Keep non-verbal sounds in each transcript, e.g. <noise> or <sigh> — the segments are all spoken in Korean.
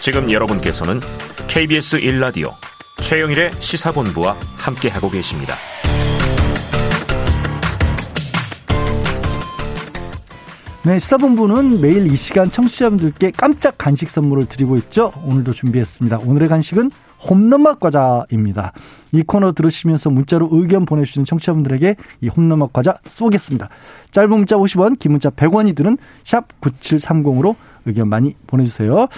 지금 여러분께서는 KBS 1라디오 최영일의 시사본부와 함께하고 계십니다. 네, 시사본부는 매일 이 시간 청취자분들께 깜짝 간식 선물을 드리고 있죠. 오늘도 준비했습니다. 오늘의 간식은 홈런맛 과자입니다. 이 코너 들으시면서 문자로 의견 보내주시는 청취자분들에게 이 홈런맛 과자 쏘겠습니다. 짧은 문자 50원, 긴 문자 100원이 드는 샵 9730으로 의견 많이 보내주세요.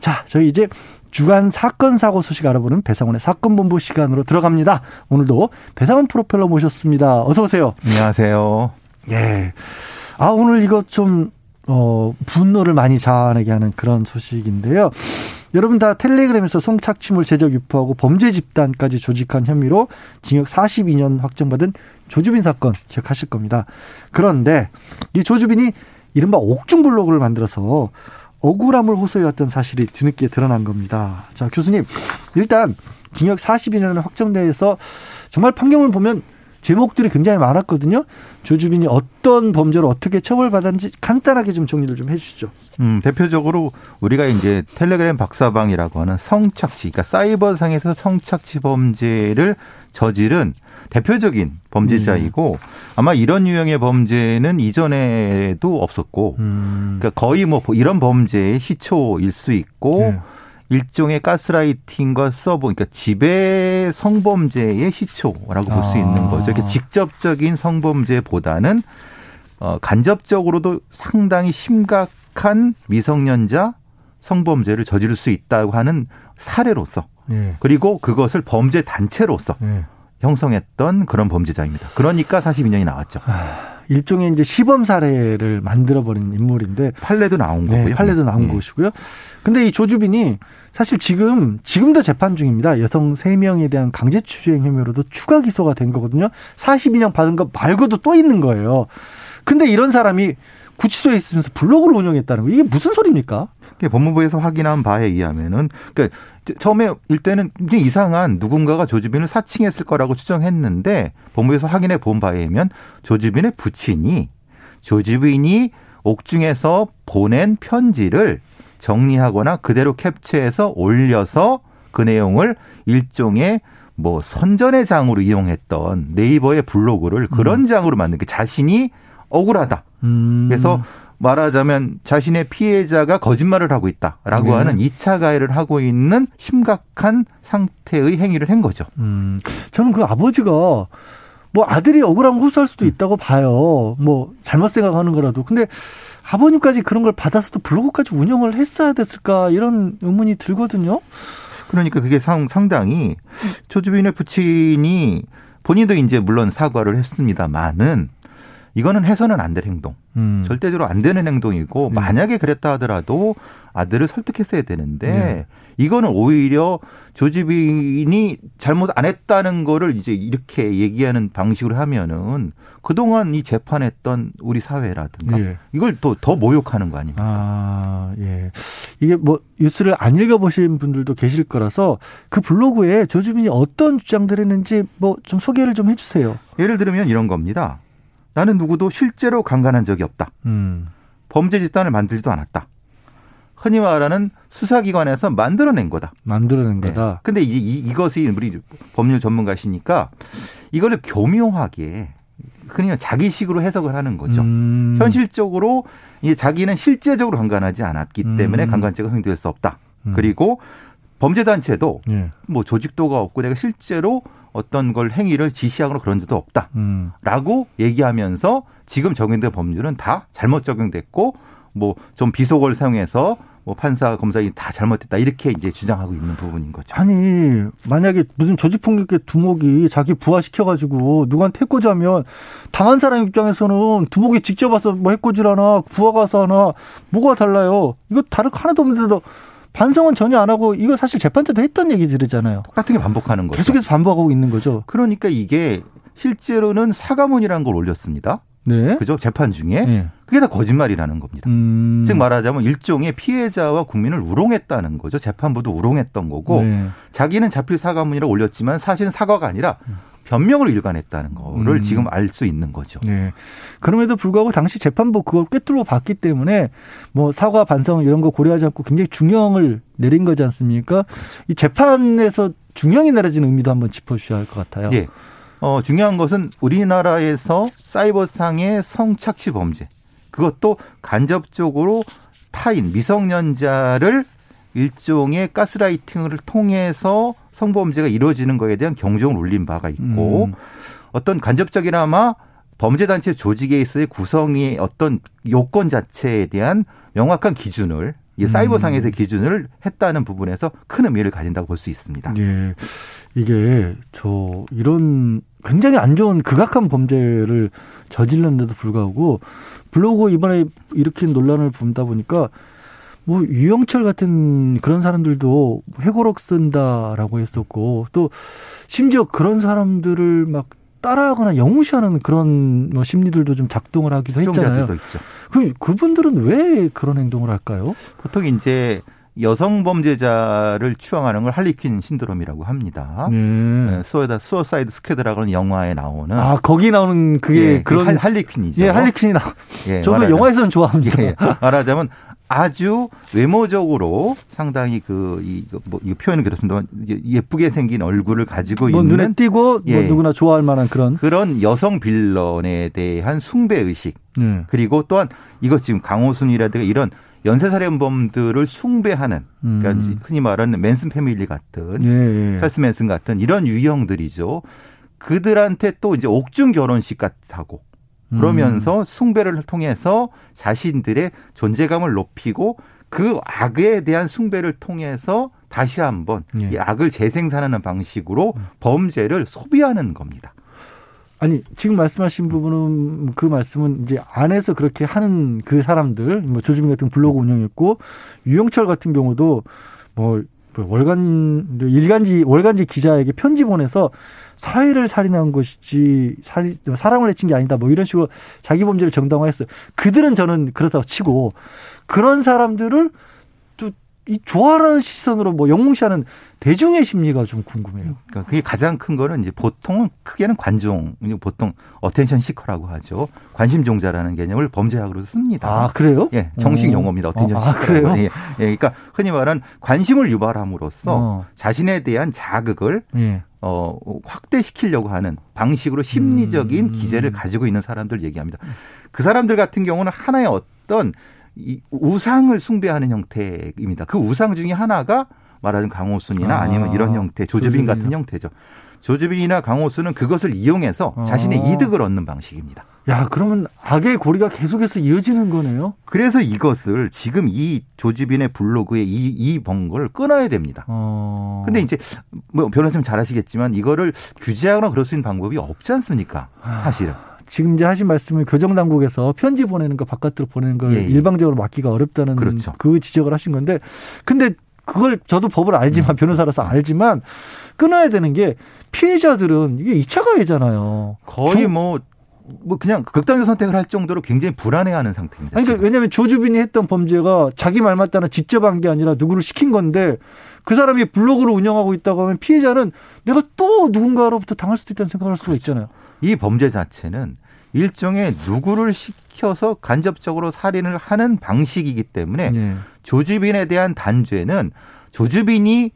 자, 저희 이제 주간 사건 사고 소식 알아보는 배상원의 사건 본부 시간으로 들어갑니다. 오늘도 배상원 프로펠러 모셨습니다. 어서 오세요. 안녕하세요. 예. 아, 오늘 이거 좀, 어, 분노를 많이 자아내게 하는 그런 소식인데요. 여러분 다 텔레그램에서 성착취물 제작 유포하고 범죄 집단까지 조직한 혐의로 징역 42년 확정받은 조주빈 사건 기억하실 겁니다. 그런데 이 조주빈이 이른바 옥중 블로그를 만들어서 억울함을 호소해왔던 사실이 뒤늦게 드러난 겁니다. 자, 교수님, 일단 징역 42년을 확정돼서 정말 판결을 보면 제목들이 굉장히 많았거든요. 조주빈이 어떤 범죄로 어떻게 처벌받았는지 간단하게 좀 정리를 좀 해주시죠. 음, 대표적으로 우리가 이제 텔레그램 박사방이라고 하는 성착취, 그러니까 사이버상에서 성착취 범죄를 저지른 대표적인 범죄자이고 음. 아마 이런 유형의 범죄는 이전에도 없었고, 음. 그러니까 거의 뭐 이런 범죄의 시초일 수 있고. 네. 일종의 가스라이팅과 서버, 그러니까 지배 성범죄의 시초라고 볼수 아. 있는 거죠. 이렇게 직접적인 성범죄보다는 어, 간접적으로도 상당히 심각한 미성년자 성범죄를 저지를 수 있다고 하는 사례로서 네. 그리고 그것을 범죄 단체로서 네. 형성했던 그런 범죄자입니다. 그러니까 42년이 나왔죠. 아, 일종의 이제 시범 사례를 만들어버린 인물인데 판례도 나온 네, 거고요. 판례도 나온 네. 것이고요. 근데 이 조주빈이 사실 지금 지금도 재판 중입니다. 여성 3명에 대한 강제추행 혐의로도 추가 기소가 된 거거든요. 42년 받은 것 말고도 또 있는 거예요. 근데 이런 사람이 구치소에 있으면서 블로그를 운영했다는 거 이게 무슨 소리입니까? 법무부에서 확인한 바에 의하면은 그러니까 처음에 일때는 굉장히 이상한 누군가가 조주빈을 사칭했을 거라고 추정했는데 법무부에서 확인해 본 바에 의하면 조주빈의 부친이 조주빈이 옥중에서 보낸 편지를 정리하거나 그대로 캡처해서 올려서 그 내용을 일종의 뭐 선전의 장으로 이용했던 네이버의 블로그를 그런 음. 장으로 만든 게 자신이 억울하다. 음. 그래서 말하자면 자신의 피해자가 거짓말을 하고 있다라고 네. 하는 2차 가해를 하고 있는 심각한 상태의 행위를 한 거죠. 음. 저는 그 아버지가 뭐 아들이 억울하면 호소할 수도 있다고 봐요. 뭐 잘못 생각하는 거라도. 근데 아버님까지 그런 걸 받아서도 블로그까지 운영을 했어야 됐을까 이런 의문이 들거든요. 그러니까 그게 상, 상당히 조주빈의 부친이 본인도 이제 물론 사과를 했습니다만은 이거는 해서는 안 될 행동. 음. 절대적으로 안 되는 행동이고 음. 만약에 그랬다 하더라도 아들을 설득했어야 되는데 네. 이거는 오히려 조지빈이 잘못 안 했다는 거를 이제 이렇게 얘기하는 방식으로 하면은 그동안 이 재판했던 우리 사회라든가 예. 이걸 또더 모욕하는 거 아닙니까? 아, 예. 이게 뭐 뉴스를 안 읽어보신 분들도 계실 거라서 그 블로그에 조주빈이 어떤 주장들 했는지 뭐 좀 소개를 좀 해주세요. 예를 들면 이런 겁니다. 나는 누구도 실제로 강간한 적이 없다. 음. 범죄 집단을 만들지도 않았다. 흔히 말하는 수사기관에서 만들어낸 거다. 만들어낸 거다. 네. 근데 이, 이, 이것이 우리 법률 전문가시니까 이거를 교묘하게 흔히 자기식으로 해석을 하는 거죠. 음. 현실적으로 이 자기는 실제적으로 강간하지 않았기 때문에 음. 강간죄가 성립될 수 없다. 음. 그리고 범죄 단체도 예. 뭐 조직도가 없고 내가 실제로 어떤 걸 행위를 지시하거나 그런 적도 없다라고 음. 얘기하면서 지금 적용된 법률은 다 잘못 적용됐고 뭐 좀 비속어를 사용해서 뭐 판사 검사이 다 잘못됐다 이렇게 이제 주장하고 있는 부분인 거죠. 아니 만약에 무슨 조직폭력의 두목이 자기 부하시켜 가지고 누구한테 해코지하면 당한 사람 입장에서는 두목이 직접 와서 뭐 해코지라나 부하가 와서 하나 뭐가 달라요? 이거 다른 하나도 없는데도 반성은 전혀 안 하고 이거 사실 재판 때도 했던 얘기들이잖아요. 똑같은 게 반복하는 거죠. 계속해서 반복하고 있는 거죠. 그러니까 이게 실제로는 사과문이라는 걸 올렸습니다. 네. 그죠? 재판 중에. 네. 그게 다 거짓말이라는 겁니다. 음. 즉 말하자면 일종의 피해자와 국민을 우롱했다는 거죠. 재판부도 우롱했던 거고 네. 자기는 자필 사과문이라 올렸지만 사실은 사과가 아니라 변명을 일관했다는 거를 음. 지금 알 수 있는 거죠. 네. 그럼에도 불구하고 당시 재판부 그걸 꿰뚫어 봤기 때문에 뭐 사과 반성 이런 거 고려하지 않고 굉장히 중형을 내린 거지 않습니까? 이 재판에서 중형이 내려지는 의미도 한번 짚어주셔야 할 것 같아요. 예. 어, 중요한 것은 우리나라에서 사이버상의 성착취 범죄 그것도 간접적으로 타인 미성년자를 일종의 가스라이팅을 통해서 성범죄가 이루어지는 것에 대한 경종을 울린 바가 있고 음. 어떤 간접적이나마 범죄단체 조직에 있어의 구성의 어떤 요건 자체에 대한 명확한 기준을 이 음. 사이버상에서의 기준을 했다는 부분에서 큰 의미를 가진다고 볼 수 있습니다. 예. 이게 저 이런 굉장히 안 좋은 극악한 범죄를 저질렀는데도 불구하고 블로그 이번에 일으킨 논란을 본다 보니까 뭐 유영철 같은 그런 사람들도 회고록 쓴다라고 했었고 또 심지어 그런 사람들을 막 따라하거나 영웅시하는 그런 뭐 심리들도 좀 작동을 하기도 했잖아요. 있죠. 그 그분들은 왜 그런 행동을 할까요? 보통 이제 여성 범죄자를 추앙하는 걸 할리퀸 신드롬이라고 합니다. 네. 수어다 Suicide Squad라고 하는 영화에 나오는 아 거기 나오는 그게 예, 그런 할, 할리퀸이죠. 예 할리퀸이 나. 예, 저도 말하자면- 영화에서는 좋아합니다. 예, 말하자면 아주 외모적으로 상당히 그, 이, 뭐, 이 표현은 그렇습니다만 예쁘게 생긴 얼굴을 가지고 뭐 있는 눈에 띄고 뭐 예. 누구나 좋아할 만한 그런. 그런 여성 빌런에 대한 숭배 의식 예. 그리고 또한 이것 지금 강호순이라든가 이런 연쇄살인범들을 숭배하는 그러니까 음. 흔히 말하는 맨슨 패밀리 같은 예, 예. 찰스 맨슨 같은 이런 유형들이죠. 그들한테 또 이제 옥중 결혼식 같하고 음. 그러면서 숭배를 통해서 자신들의 존재감을 높이고 그 악에 대한 숭배를 통해서 다시 한번 예. 이 악을 재생산하는 방식으로 범죄를 소비하는 겁니다. 아니 지금 말씀하신 부분은 그 말씀은 이제 안에서 그렇게 하는 그 사람들 뭐 조지민 같은 블로그 운영했고 유영철 같은 경우도 뭐 월간 일간지 월간지 기자에게 편지 보내서 사회를 살인한 것이지 사람을 해친 게 아니다 뭐 이런 식으로 자기 범죄를 정당화했어요. 그들은 저는 그렇다고 치고 그런 사람들을 또 이 좋아하는 시선으로 뭐 영웅시하는 대중의 심리가 좀 궁금해요. 그러니까 그게 가장 큰 거는 이제 보통은 크게는 관종, 보통 attention seeker라고 하죠. 관심 종자라는 개념을 범죄학으로 씁니다. 아 그래요? 예, 정식 어. 용어입니다. attention 아, seeker. 그래요? 예, 예, 그러니까 흔히 말하는 관심을 유발함으로써 어. 자신에 대한 자극을 예. 어, 확대시키려고 하는 방식으로 심리적인 음. 기제를 가지고 있는 사람들 얘기합니다. 그 사람들 같은 경우는 하나의 어떤 이 우상을 숭배하는 형태입니다. 그 우상 중에 하나가 말하자면 강호순이나 아, 아니면 이런 형태, 조주빈 같은 조주빈이나. 형태죠. 조주빈이나 강호순은 그것을 이용해서 자신의 아. 이득을 얻는 방식입니다. 야, 그러면 악의 고리가 계속해서 이어지는 거네요. 그래서 이것을 지금 이 조주빈의 블로그에 이, 이 번거를 끊어야 됩니다. 어. 근데 이제 뭐 변호사님 잘 아시겠지만 이거를 규제하거나 그럴 수 있는 방법이 없지 않습니까? 아. 사실은. 지금 이제 하신 말씀은 교정 당국에서 편지 보내는 거 바깥으로 보내는 걸 예, 예. 일방적으로 막기가 어렵다는 그렇죠. 그 지적을 하신 건데 근데 그걸 저도 법을 알지만 음. 변호사라서 알지만 끊어야 되는 게 피해자들은 이게 2차 가해잖아요. 거의 조- 뭐, 뭐 그냥 극단적 선택을 할 정도로 굉장히 불안해하는 상태입니다. 아니, 그러니까. 왜냐하면 조주빈이 했던 범죄가 자기 말 맞다나 직접 한 게 아니라 누구를 시킨 건데 그 사람이 블로그를 운영하고 있다고 하면 피해자는 내가 또 누군가로부터 당할 수도 있다는 생각을 할 수가 있잖아요. 이 범죄 자체는 일종의 누구를 시켜서 간접적으로 살인을 하는 방식이기 때문에 예. 조주빈에 대한 단죄는 조주빈이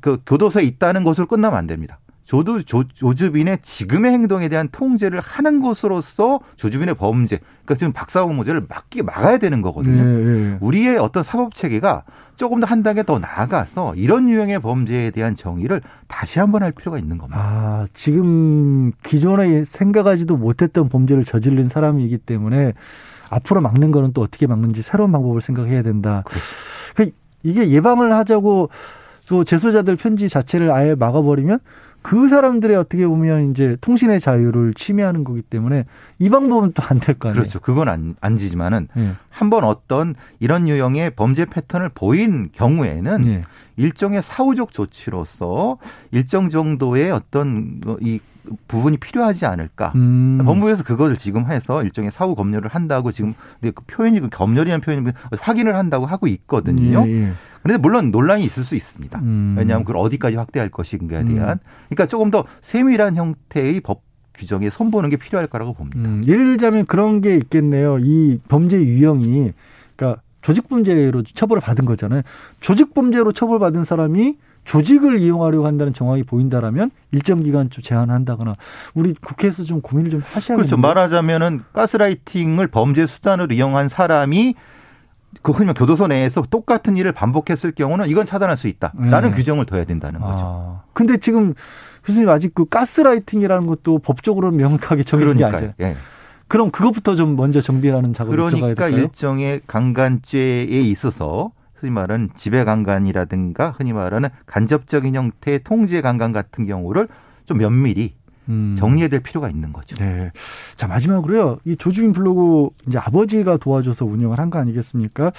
그 교도소에 있다는 것으로 끝나면 안 됩니다. 조도 조, 조주빈의 지금의 행동에 대한 통제를 하는 것으로서 조주빈의 범죄, 그러니까 지금 박사범 문제를 막기 막아야 되는 거거든요. 예, 예. 우리의 어떤 사법 체계가 조금 더 한 단계 더 나아가서 이런 유형의 범죄에 대한 정의를 다시 한번 할 필요가 있는 겁니다. 아, 지금 기존에 생각하지도 못했던 범죄를 저지른 사람이기 때문에 앞으로 막는 거는 또 어떻게 막는지 새로운 방법을 생각해야 된다. 그 이게 예방을 하자고 또 재소자들 편지 자체를 아예 막아버리면 그 사람들의 어떻게 보면 이제 통신의 자유를 침해하는 거기 때문에 이 방법은 또 안 될 거 아니에요. 그렇죠. 그건 안, 안 지지만은 예. 한번 어떤 이런 유형의 범죄 패턴을 보인 경우에는 예. 일종의 사후적 조치로서 일정 정도의 어떤 이 부분이 필요하지 않을까. 음. 법무부에서 그것을 지금 해서 일종의 사후 검열을 한다고 지금 근데 그 표현이 그 검열이라는 표현이 확인을 한다고 하고 있거든요. 예, 예. 그런데 물론 논란이 있을 수 있습니다. 음. 왜냐하면 그걸 어디까지 확대할 것인가에 대한. 음. 그러니까 조금 더 세밀한 형태의 법 규정에 손보는 게 필요할 거라고 봅니다. 음, 예를 들자면 그런 게 있겠네요. 이 범죄 유형이 그러니까 조직범죄로 처벌을 받은 거잖아요. 조직범죄로 처벌받은 사람이 조직을 이용하려고 한다는 정황이 보인다라면 일정 기간 좀 제한한다거나 우리 국회에서 좀 고민을 좀 하셔야 그렇죠. 말하자면은 가스라이팅을 범죄 수단으로 이용한 사람이 그 흔히 교도소 내에서 똑같은 일을 반복했을 경우는 이건 차단할 수 있다라는 네. 규정을 둬야 된다는 거죠. 아. 근데 지금 교수님 아직 그 가스라이팅이라는 것도 법적으로 명확하게 정해진 게 아니잖아요. 예. 그럼 그것부터 좀 먼저 정비하는 작업을 그러니까 들어가야 될까요? 일종의 강간죄에 있어서 흔히 말하는 지배 강간이라든가 흔히 말하는 간접적인 형태의 통제 강간 같은 경우를 좀 면밀히 음. 정리해야 될 필요가 있는 거죠. 네. 자, 마지막으로요. 이 조주빈 블로그 이제 아버지가 도와줘서 운영을 한 거 아니겠습니까?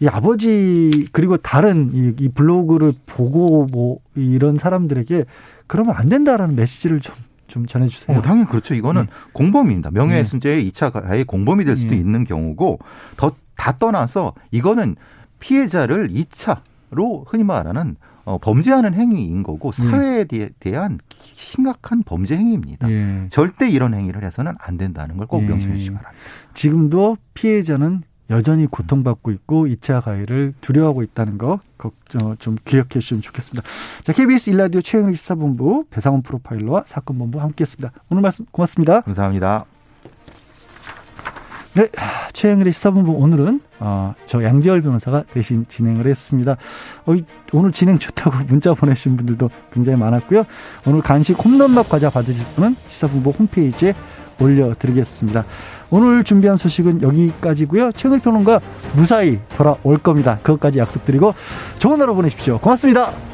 이 아버지 그리고 다른 이, 이 블로그를 보고 뭐 이런 사람들에게 그러면 안 된다라는 메시지를 좀, 좀 전해주세요. 어, 당연히 그렇죠. 이거는 네. 공범입니다. 명예훼손죄의 2차 가해 공범이 될 수도 네. 있는 경우고 더 다 떠나서 이거는 피해자를 2차로 흔히 말하는 어, 범죄하는 행위인 거고 네. 사회에 네. 대한 심각한 범죄 행위입니다. 예. 절대 이런 행위를 해서는 안 된다는 걸꼭 예. 명심해 주시기 바랍니다. 지금도 피해자는 여전히 고통받고 있고 2차 가해를 두려워하고 있다는 거 좀 기억해 주시면 좋겠습니다. 자, KBS 일라디오 최영일 시사본부 배상원 프로파일러와 사건본부 함께했습니다. 오늘 말씀 고맙습니다. 감사합니다. 네, 최영일의 시사본부 오늘은 어, 저 양지열 변호사가 대신 진행을 했습니다. 어, 오늘 진행 좋다고 <laughs> 문자 보내주신 분들도 굉장히 많았고요. 오늘 간식 홈런맛 과자 받으실 분은 시사본부 홈페이지에 올려드리겠습니다. 오늘 준비한 소식은 여기까지고요. 최근 평론가 무사히 돌아올 겁니다. 그것까지 약속드리고 좋은 하루 보내십시오. 고맙습니다.